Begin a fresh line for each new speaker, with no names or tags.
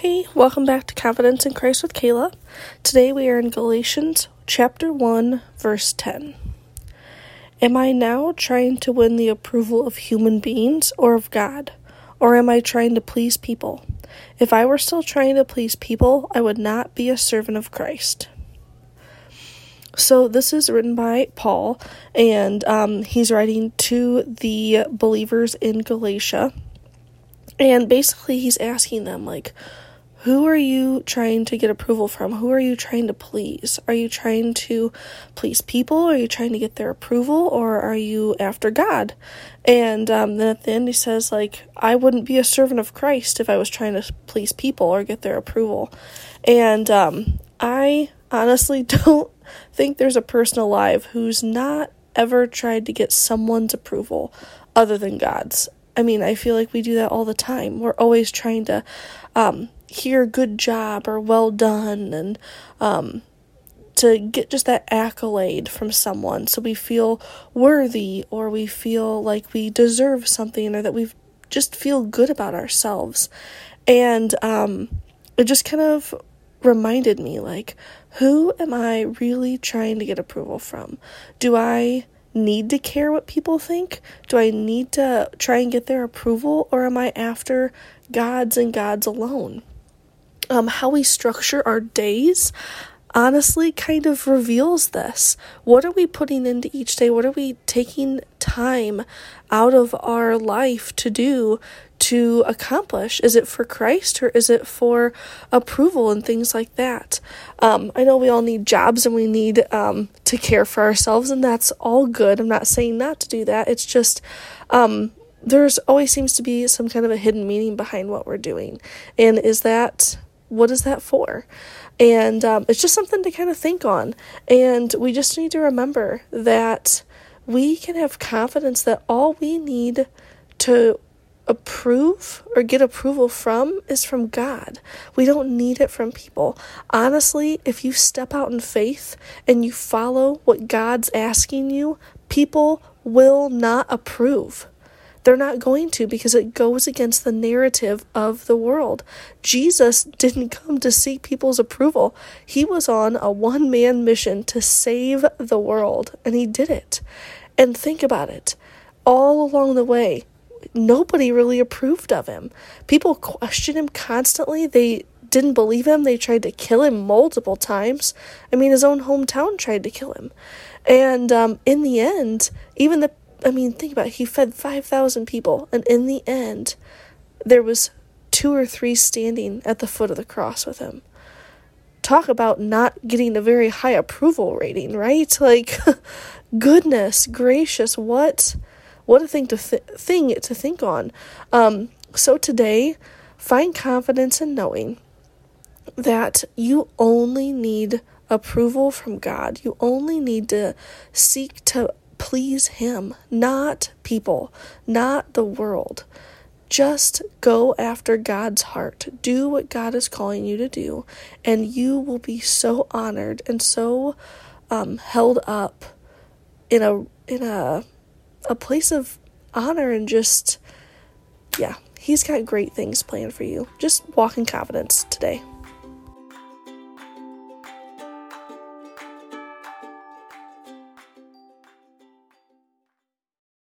Hey, welcome back to Confidence in Christ with Kala. Today we are in Galatians chapter 1, verse 10. Am I now trying to win the approval of human beings or of God? Or am I trying to please people? If I were still trying to please people, I would not be a servant of Christ. So, this is written by Paul, and um, he's writing to the believers in Galatia. And basically, he's asking them, like, who are you trying to get approval from? Who are you trying to please? Are you trying to please people? Are you trying to get their approval? Or are you after God? And um, then at the end, he says, like, I wouldn't be a servant of Christ if I was trying to please people or get their approval. And um, I honestly don't think there's a person alive who's not ever tried to get someone's approval other than God's. I mean, I feel like we do that all the time. We're always trying to um, hear good job or well done and um, to get just that accolade from someone. So we feel worthy or we feel like we deserve something or that we just feel good about ourselves. And um, it just kind of reminded me like who am i really trying to get approval from? Do i need to care what people think do i need to try and get their approval or am i after god's and god's alone um, how we structure our days honestly kind of reveals this. What are we putting into each day? What are we taking time out of our life to do to accomplish? Is it for Christ or is it for approval and things like that? Um, I know we all need jobs and we need um, to care for ourselves, and that's all good. I'm not saying not to do that. It's just um, there's always seems to be some kind of a hidden meaning behind what we're doing. And is that what is that for? And um, it's just something to kind of think on. And we just need to remember that we can have confidence that all we need to approve or get approval from is from God. We don't need it from people. Honestly, if you step out in faith and you follow what God's asking you, people will not approve. They're not going to because it goes against the narrative of the world. Jesus didn't come to seek people's approval, he was on a one man mission to save the world, and he did it. And think about it all along the way, nobody really approved of him. People questioned him constantly. They didn't believe him. They tried to kill him multiple times. I mean, his own hometown tried to kill him. And um, in the end, even the I mean, think about it. He fed 5,000 people, and in the end, there was two or three standing at the foot of the cross with him. Talk about not getting a very high approval rating, right? Like, goodness gracious, what what a thing to th- thing to think on. Um, so today, find confidence in knowing that you only need approval from God. You only need to seek to please Him, not people, not the world. Just go after God's heart. Do what God is calling you to do, and you will be so honored and so um, held up in a in a a place of honor and just yeah, He's got great things planned for you. Just walk in confidence today.